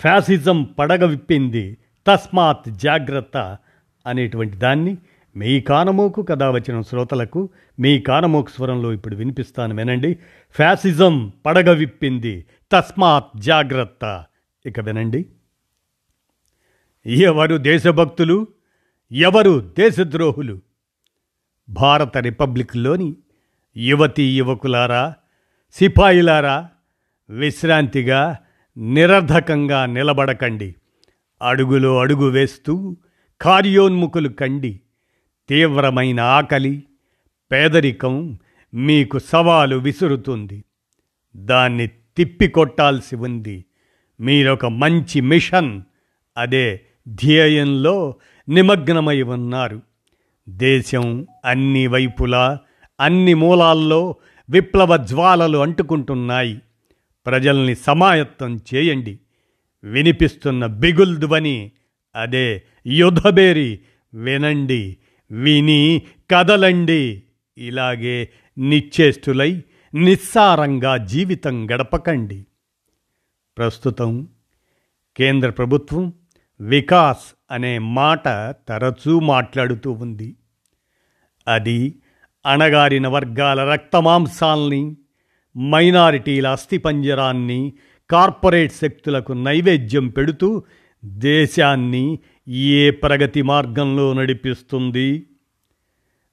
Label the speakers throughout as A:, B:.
A: Fascism పడగ విప్పింది తస్మాత్ జాగ్రత్త అనేటువంటి దాన్ని మీ కానమోకు కథ వచ్చిన శ్రోతలకు మీ కానమోకు స్వరంలో ఇప్పుడు వినిపిస్తాను వినండి. ఫ్యాసిజం పడగ విప్పింది తస్మాత్ జాగ్రత్త. ఇక వినండి. ఎవరు దేశభక్తులు? ఎవరు దేశద్రోహులు? భారత రిపబ్లిక్లోని యువతీ యువకులారా సిపాయిలారా విశ్రాంతిగా నిరర్ధకంగా నిలబడకండి. అడుగులో అడుగు వేస్తూ కార్యోన్ముఖులు కండి. తీవ్రమైన ఆకలి పేదరికం మీకు సవాలు విసురుతుంది. దాన్ని తిప్పికొట్టాల్సి ఉంది. మీరొక మంచి మిషన్. అదే ధ్యేయంలో నిమగ్నమై ఉన్నారు. దేశం అన్ని వైపులా అన్ని మూలాల్లో విప్లవ జ్వాలలు అంటుకుంటున్నాయి. ప్రజల్ని సమాయత్తం చేయండి. వినిపిస్తున్న బిగుల్ ధ్వని అదే యుధబేరి వినండి విని కదలండి. ఇలాగే నిశ్చేష్టులై నిస్సారంగా జీవితం గడపకండి. ప్రస్తుతం కేంద్ర ప్రభుత్వం వికాస్ అనే మాట తరచూ మాట్లాడుతూ ఉంది. అది అణగారిన వర్గాల రక్తమాంసాల్ని మైనారిటీల అస్థిపంజరాన్ని కార్పొరేట్ శక్తులకు నైవేద్యం పెడుతూ దేశాన్ని ఏ ప్రగతి మార్గంలో నడిపిస్తుంది?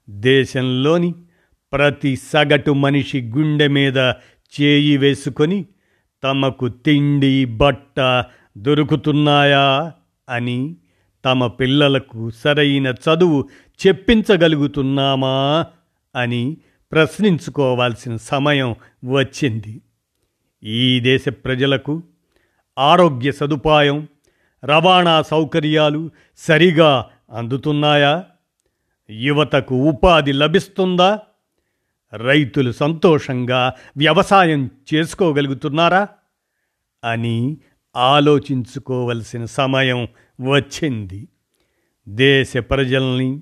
A: దేశంలోని ప్రతి సగటు మనిషి గుండె మీద చేయి వేసుకొని తమకు తిండి బట్ట దొరుకుతున్నాయా అని తమ పిల్లలకు సరైన చదువు చెప్పించగలుగుతున్నామా అని ప్రశ్నించుకోవాల్సిన సమయం వచ్చింది. ఈ దేశ ప్రజలకు ఆరోగ్య సదుపాయం రవాణా సౌకర్యాలు సరిగా అందుతున్నాయా? యువతకు ఉపాధి లభిస్తుందా? రైతులు సంతోషంగా వ్యవసాయం చేసుకోగలుగుతున్నారా? అని ఆలోచించుకోవలసిన సమయం వచ్చింది. దేశ ప్రజల్ని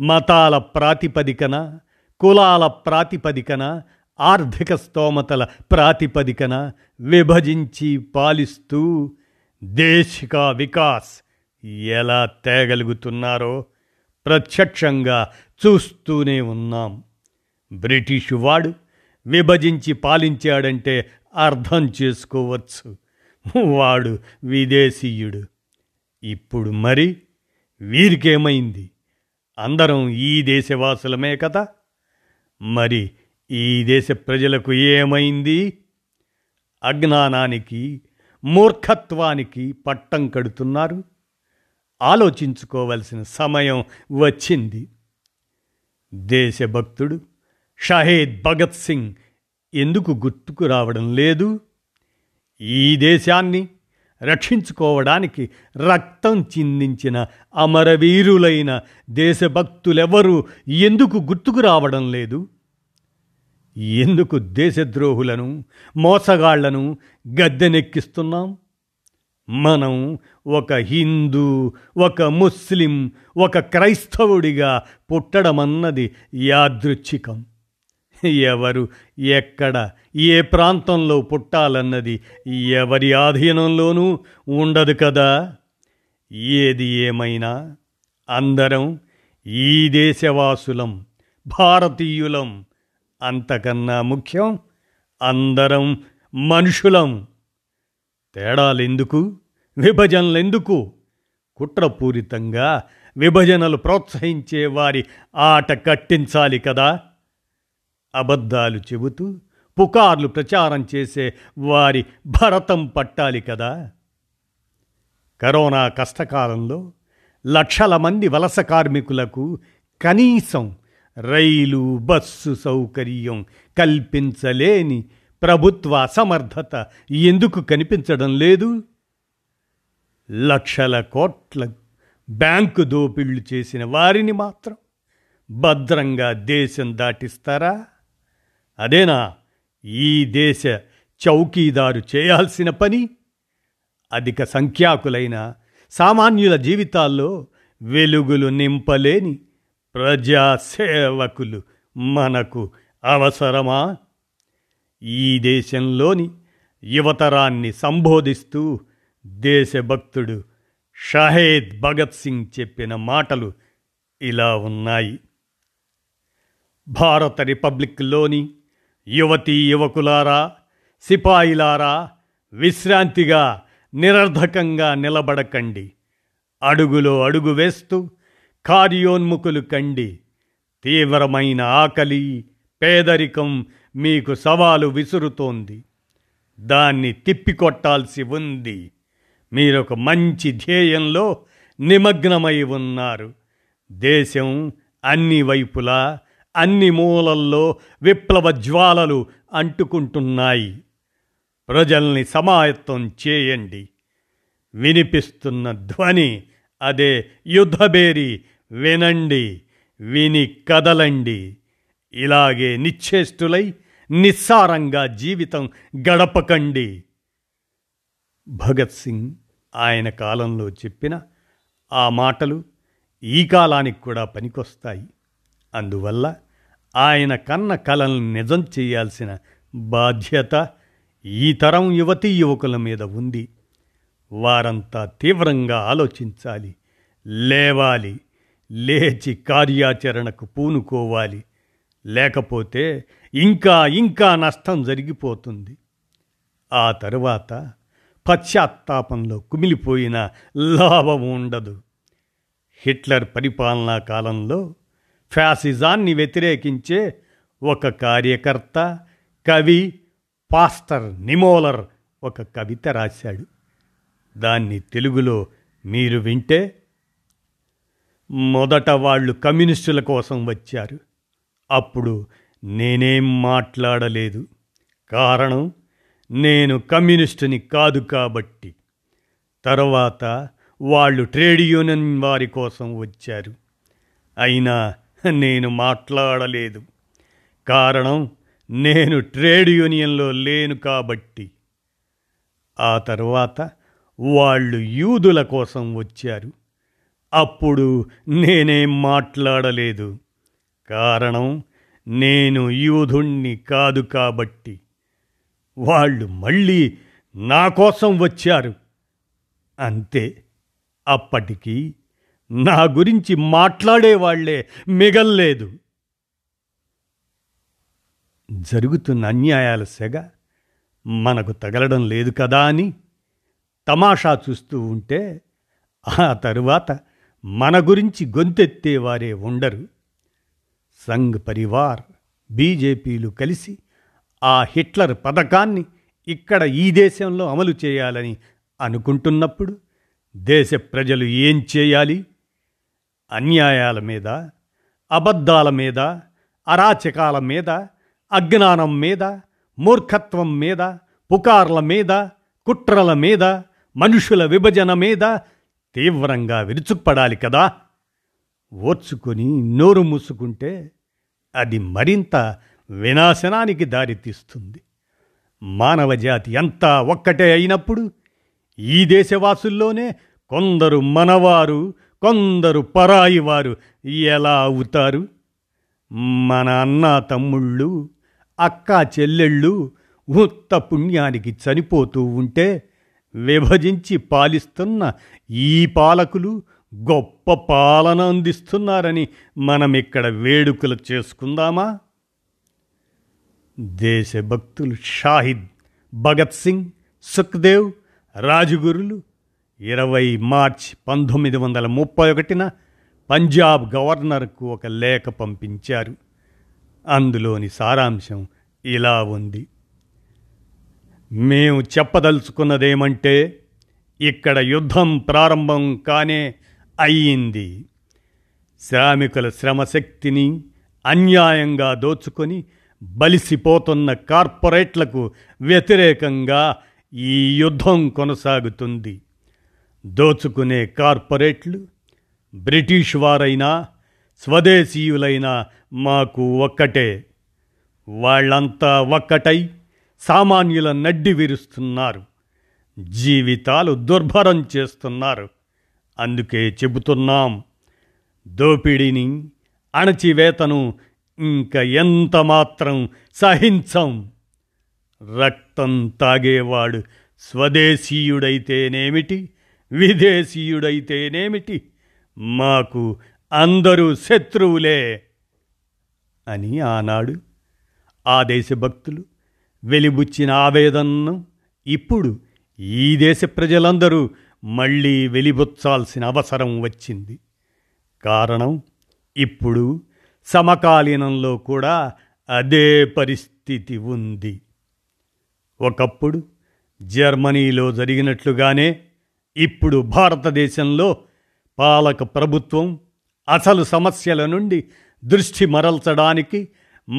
A: మతాల ప్రాతిపదికన కులాల ప్రాతిపదికన ఆర్థిక స్తోమతల ప్రాతిపదికన విభజించి పాలిస్తూ దేశిక వికాస్ ఎలా తేగలుగుతున్నారో ప్రత్యక్షంగా చూస్తూనే ఉన్నాం. బ్రిటిషు వాడు విభజించి పాలించాడంటే అర్థం చేసుకోవచ్చు. వాడు విదేశీయుడు. ఇప్పుడు మరి వీరికేమైంది? అందరం ఈ దేశవాసులమే కదా? మరి ఈ దేశ ప్రజలకు ఏమైంది? అజ్ఞానానికి మూర్ఖత్వానికి పట్టం కడుతున్నారు. ఆలోచించుకోవలసిన సమయం వచ్చింది. దేశభక్తుడు షహీద్ భగత్ సింగ్ ఎందుకు గుర్తుకు రావడం లేదు? ఈ దేశాన్ని రక్షించుకోవడానికి రక్తం చిందించిన అమరవీరులైన దేశభక్తులెవరూ ఎందుకు గుర్తుకు రావడం లేదు? ఎందుకు దేశద్రోహులను మోసగాళ్ళను గద్దెనెక్కిస్తున్నాం? మనం ఒక హిందూ ఒక ముస్లిం ఒక క్రైస్తవుడిగా పుట్టడమన్నది యాదృచ్ఛికం. ఎవరు ఎక్కడ ఏ ప్రాంతంలో పుట్టాలన్నది ఎవరి ఆధీనంలోనూ ఉండదు కదా. ఏది ఏమైనా? అందరం ఈ దేశవాసులం భారతీయులం. అంతకన్నా ముఖ్యం అందరం మనుషులం. తేడాలెందుకు? విభజనలెందుకు? కుట్రపూరితంగా విభజనలు ప్రోత్సహించే వారి ఆట కట్టించాలి కదా. అబద్ధాలు చెబుతూ పుకార్లు ప్రచారం చేసే వారి భరతం పట్టాలి కదా. కరోనా కష్టకాలంలో లక్షల మంది వలస కార్మికులకు కనీసం రైలు బస్సు సౌకర్యం కల్పించలేని ప్రభుత్వ అసమర్థత ఎందుకు కనిపించడం లేదు? లక్షల కోట్ల బ్యాంకు దోపిళ్ళు చేసిన వారిని మాత్రం భద్రంగా దేశం దాటిస్తారా? అదేనా? ఈ దేశ చౌకీదారు చేయాల్సిన పని? అధిక సంఖ్యాకులైన సామాన్యుల జీవితాల్లో వెలుగులు నింపలేని ప్రజాసేవకులు మనకు అవసరమా? ఈ దేశంలోని యువతరాన్ని సంబోధిస్తూ దేశభక్తుడు షహేద్ భగత్ సింగ్ చెప్పిన మాటలు ఇలా ఉన్నాయి. భారత రిపబ్లిక్లోని యువతీ యువకులారా సిపాయిలారా విశ్రాంతిగా నిరర్ధకంగా నిలబడకండి. అడుగులో అడుగు వేస్తూ కార్యోన్ముఖులు కండి. తీవ్రమైన ఆకలి పేదరికం మీకు సవాలు విసురుతోంది. దాన్ని తిప్పికొట్టాల్సి ఉంది. మీరొక మంచి ధ్యేయంలో నిమగ్నమై ఉన్నారు. దేశం అన్ని వైపులా అన్ని మూలల్లో విప్లవ జ్వాలలు అంటుకుంటున్నాయి. ప్రజల్ని సమాయత్తం చేయండి. వినిపిస్తున్న ధ్వని అదే యుద్ధబేరి వినండి విని కదలండి. ఇలాగే నిశ్చేష్టులై నిస్సారంగా జీవితం గడపకండి. భగత్ సింగ్ ఆయన కాలంలో చెప్పిన ఆ మాటలు ఈ కాలానికి కూడా పనికొస్తాయి. అందువల్ల ఆయన కన్న కలల్ని నిజం చేయాల్సిన బాధ్యత ఈ తరం యువతీ యువకుల మీద ఉంది. వారంతా తీవ్రంగా ఆలోచించాలి లేవాలి లేచి కార్యాచరణకు పూనుకోవాలి. లేకపోతే ఇంకా ఇంకా నష్టం జరిగిపోతుంది. ఆ తరువాత పశ్చాత్తాపంలో కుమిలిపోయిన లాభం ఉండదు. హిట్లర్ పరిపాలనా కాలంలో ఫ్యాసిజాన్ని వ్యతిరేకించే ఒక కార్యకర్త కవి పాస్టర్ నిమోలర్ ఒక కవిత రాశాడు. దాన్ని తెలుగులో మీరు వింటే మొదట వాళ్ళు కమ్యూనిస్టుల కోసం వచ్చారు. అప్పుడు నేనేం మాట్లాడలేదు. కారణం నేను కమ్యూనిస్టుని కాదు కాబట్టి. తర్వాత వాళ్ళు ట్రేడ్ యూనియన్ వారి కోసం వచ్చారు. అయినా నేను మాట్లాడలేదు. కారణం నేను ట్రేడ్ యూనియన్లో లేను కాబట్టి. ఆ తర్వాత వాళ్ళు యూదుల కోసం వచ్చారు. అప్పుడు నేనేం మాట్లాడలేదు. కారణం నేను యూధుణ్ణి కాదు కాబట్టి. వాళ్ళు మళ్ళీ నా కోసం వచ్చారు. అంతే. అప్పటికి నా గురించి మాట్లాడేవాళ్ళే మిగల్లేదు. జరుగుతున్న అన్యాయాల సెగ మనకు తగలడం లేదు కదా అని తమాషా చూస్తూ ఉంటే ఆ తరువాత మన గురించి గొంతెత్తేవారే ఉండరు. సంఘ్ పరివార్ బీజేపీలు కలిసి ఆ హిట్లర్ పథకాన్ని ఇక్కడ ఈ దేశంలో అమలు చేయాలని అనుకుంటున్నప్పుడు దేశ ప్రజలు ఏం చేయాలి? అన్యాయాల మీద అబద్ధాల మీద అరాచకాల మీద అజ్ఞానం మీద మూర్ఖత్వం మీద పుకార్ల మీద కుట్రల మీద మనుషుల విభజన మీద తీవ్రంగా విరుచుకుపడాలి కదా. ఓర్చుకొని నోరు మూసుకుంటే అది మరింత వినాశనానికి దారితీస్తుంది. మానవజాతి అంతా ఒక్కటే అయినప్పుడు ఈ దేశవాసుల్లోనే కొందరు మనవారు కొందరు పరాయి వారు ఎలా అవుతారు? మన అన్న తమ్ముళ్ళు అక్క చెల్లెళ్ళు ఉత్త పుణ్యానికి చనిపోతూ ఉంటే విభజించి పాలిస్తున్న ఈ పాలకులు గొప్ప పాలన అందిస్తున్నారని మనం ఇక్కడ వేడుకలు చేసుకుందామా? దేశభక్తులు షాహిద్ భగత్ సింగ్ సుఖ్దేవ్ రాజగురులు ఇరవై మార్చ్ పంతొమ్మిది వందల ముప్పై ఒకటిన పంజాబ్ గవర్నర్కు ఒక లేఖ పంపించారు. అందులోని సారాంశం ఇలా ఉంది. మేము చెప్పదలుచుకున్నదేమంటే ఇక్కడ యుద్ధం ప్రారంభం కానే అయ్యింది. శ్రామికుల శ్రమశక్తిని అన్యాయంగా దోచుకొని బలిసిపోతున్న కార్పొరేట్లకు వ్యతిరేకంగా ఈ యుద్ధం కొనసాగుతుంది. దోచుకునే కార్పొరేట్లు బ్రిటిష్ వారైనా స్వదేశీయులైనా మాకు ఒక్కటే. వాళ్ళంతా ఒక్కటై సామాన్యుల నడ్డి విరుస్తున్నారు. జీవితాలు దుర్భరం చేస్తున్నారు. అందుకే చెబుతున్నాం దోపిడీని అణచివేతను ఇంక ఎంత మాత్రం సహించం. రక్తం తాగేవాడు స్వదేశీయుడైతేనేమిటి? విదేశీయుడైతేనేమిటి? మాకు అందరూ శత్రువులే అని ఆనాడు ఆ దేశభక్తులు వెలిబుచ్చిన ఆవేదనను ఇప్పుడు ఈ దేశ ప్రజలందరూ మళ్ళీ వెలిబుచ్చాల్సిన అవసరం వచ్చింది. కారణం ఇప్పుడు సమకాలీనంలో కూడా అదే పరిస్థితి ఉంది. ఒకప్పుడు జర్మనీలో జరిగినట్లుగానే ఇప్పుడు భారతదేశంలో పాలక ప్రభుత్వం అసలు సమస్యల నుండి దృష్టి మరల్చడానికి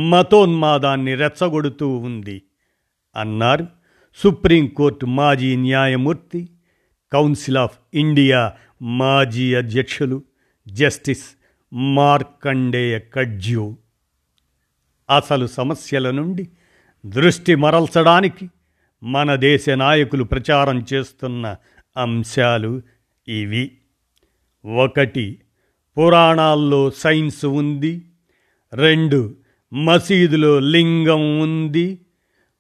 A: మతోన్మాదాన్ని రెచ్చగొడుతూ ఉంది అన్నారు సుప్రీంకోర్టు మాజీ న్యాయమూర్తి కౌన్సిల్ ఆఫ్ ఇండియా మాజీ అధ్యక్షులు జస్టిస్ మార్కండేయ కడ్జ్యూ. అసలు సమస్యల నుండి దృష్టి మరల్చడానికి మన దేశ నాయకులు ప్రచారం చేస్తున్న అంశాలు ఇవి. ఒకటి పురాణాల్లో సైన్స్ ఉంది. రెండు మసీదులో లింగం ఉంది.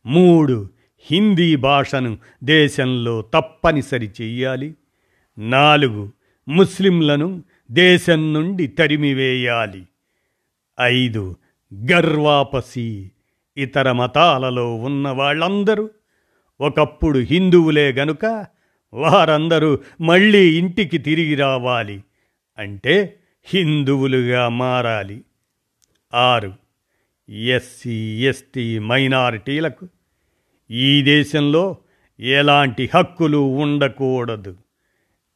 A: మూడు హిందీ భాషను దేశంలో తప్పనిసరి చెయ్యాలి. నాలుగు ముస్లింలను దేశం నుండి తరిమివేయాలి. ఐదు గర్వాపసి ఇతర మతాలలో ఉన్న వాళ్ళందరూ ఒకప్పుడు హిందువులే గనుక వారందరూ మళ్ళీ ఇంటికి తిరిగి రావాలి. అంటే హిందువులుగా మారాలి. ఆరు. ఎస్సీ ఎస్టీ మైనారిటీలకు ఈ దేశంలో ఎలాంటి హక్కులు ఉండకూడదు.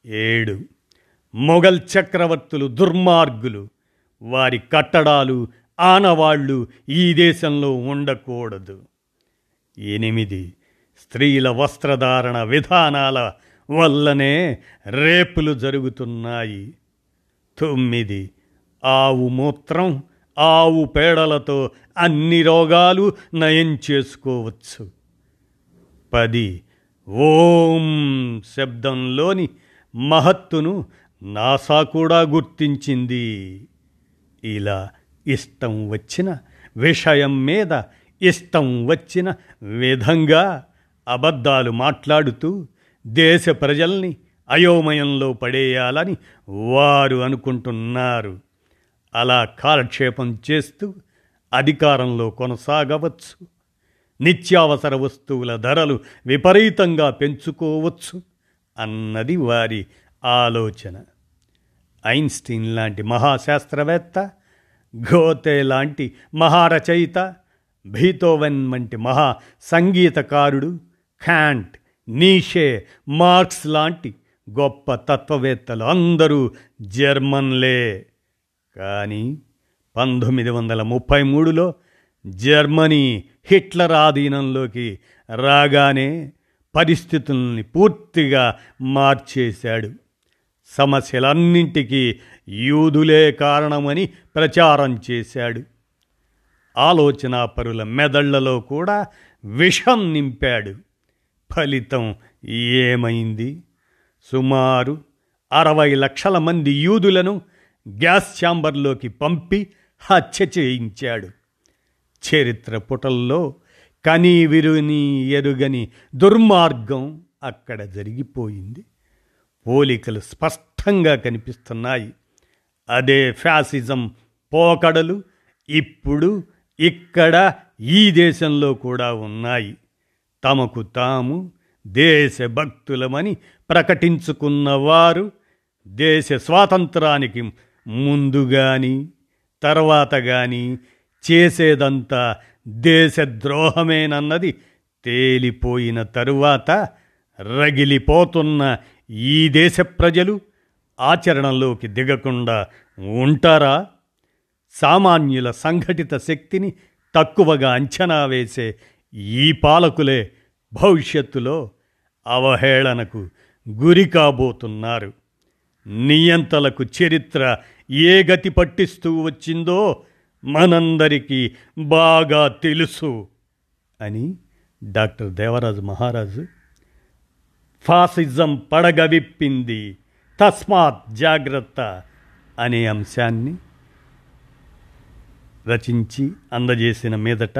A: ఏడు. మొఘల్ చక్రవర్తులు దుర్మార్గులు. వారి కట్టడాలు ఆనవాళ్ళు ఈ దేశంలో ఉండకూడదు. ఎనిమిది. స్త్రీల వస్త్రధారణ విధానాల వల్లనే రేపులు జరుగుతున్నాయి. తొమ్మిది. ఆవు మూత్రం ఆవు పేడలతో అన్ని రోగాలు నయం చేసుకోవచ్చు. పది. ఓం శబ్దంలోని మహత్తును నాసా కూడా గుర్తించింది. ఇలా ఇష్టం వచ్చిన విషయం మీద ఇష్టం వచ్చిన విధంగా అబద్ధాలు మాట్లాడుతూ దేశ ప్రజల్ని అయోమయంలో పడేయాలని వారు అనుకుంటున్నారు. అలా కాలక్షేపం చేస్తూ అధికారంలో కొనసాగవచ్చు. నిత్యావసర వస్తువుల ధరలు విపరీతంగా పెంచుకోవచ్చు అన్నది వారి ఆలోచన. ఐన్స్టీన్ లాంటి మహాశాస్త్రవేత్త గోతే లాంటి మహారచయిత భీతోవెన్ వంటి మహా సంగీతకారుడు ఖాంట్ నీషే మార్క్స్ లాంటి గొప్ప తత్వవేత్తలు అందరూ జర్మన్లే. కానీ పంతొమ్మిది వందల ముప్పై మూడులో జర్మనీ హిట్లర్ ఆధీనంలోకి రాగానే పరిస్థితుల్ని పూర్తిగా మార్చేశాడు. సమస్యలన్నింటికీ యూదులే కారణమని ప్రచారం చేశాడు. ఆలోచనాపరుల మెదళ్ళలో కూడా విషం నింపాడు. ఫలితం ఏమైంది? సుమారు అరవై లక్షల మంది యూదులను గ్యాస్ ఛాంబర్లోకి పంపి హత్య చేయించాడు. చరిత్ర పుటల్లో కనీ విరుని ఎరుగని దుర్మార్గం అక్కడ జరిగిపోయింది. పోలికలు స్పష్టంగా కనిపిస్తున్నాయి. అదే ఫ్యాసిజం పోకడలు ఇప్పుడు ఇక్కడ ఈ దేశంలో కూడా ఉన్నాయి. తమకు తాము దేశభక్తులమని ప్రకటించుకున్నవారు దేశ స్వాతంత్రానికి ముందు గాని తర్వాత గాని చేసేదంతా దేశద్రోహమేనన్నది తేలిపోయిన తరువాత రగిలిపోతున్న ఈ దేశ ప్రజలు ఆచరణలోకి దిగకుండా ఉంటారా? సామాన్యుల సంఘటిత శక్తిని తక్కువగా అంచనా వేసే ఈ పాలకులే భవిష్యత్తులో అవహేళనకు గురి కాబోతున్నారు. నియంతలకు చరిత్ర ఏ గతి పట్టిస్తూ వచ్చిందో మనందరికీ బాగా తెలుసు అని డాక్టర్ దేవరాజు మహారాజు ఫాసిజం పడగ విప్పింది తస్మాత్ జాగ్రత్త అనే అంశాన్ని రచించి అందజేసిన మీదట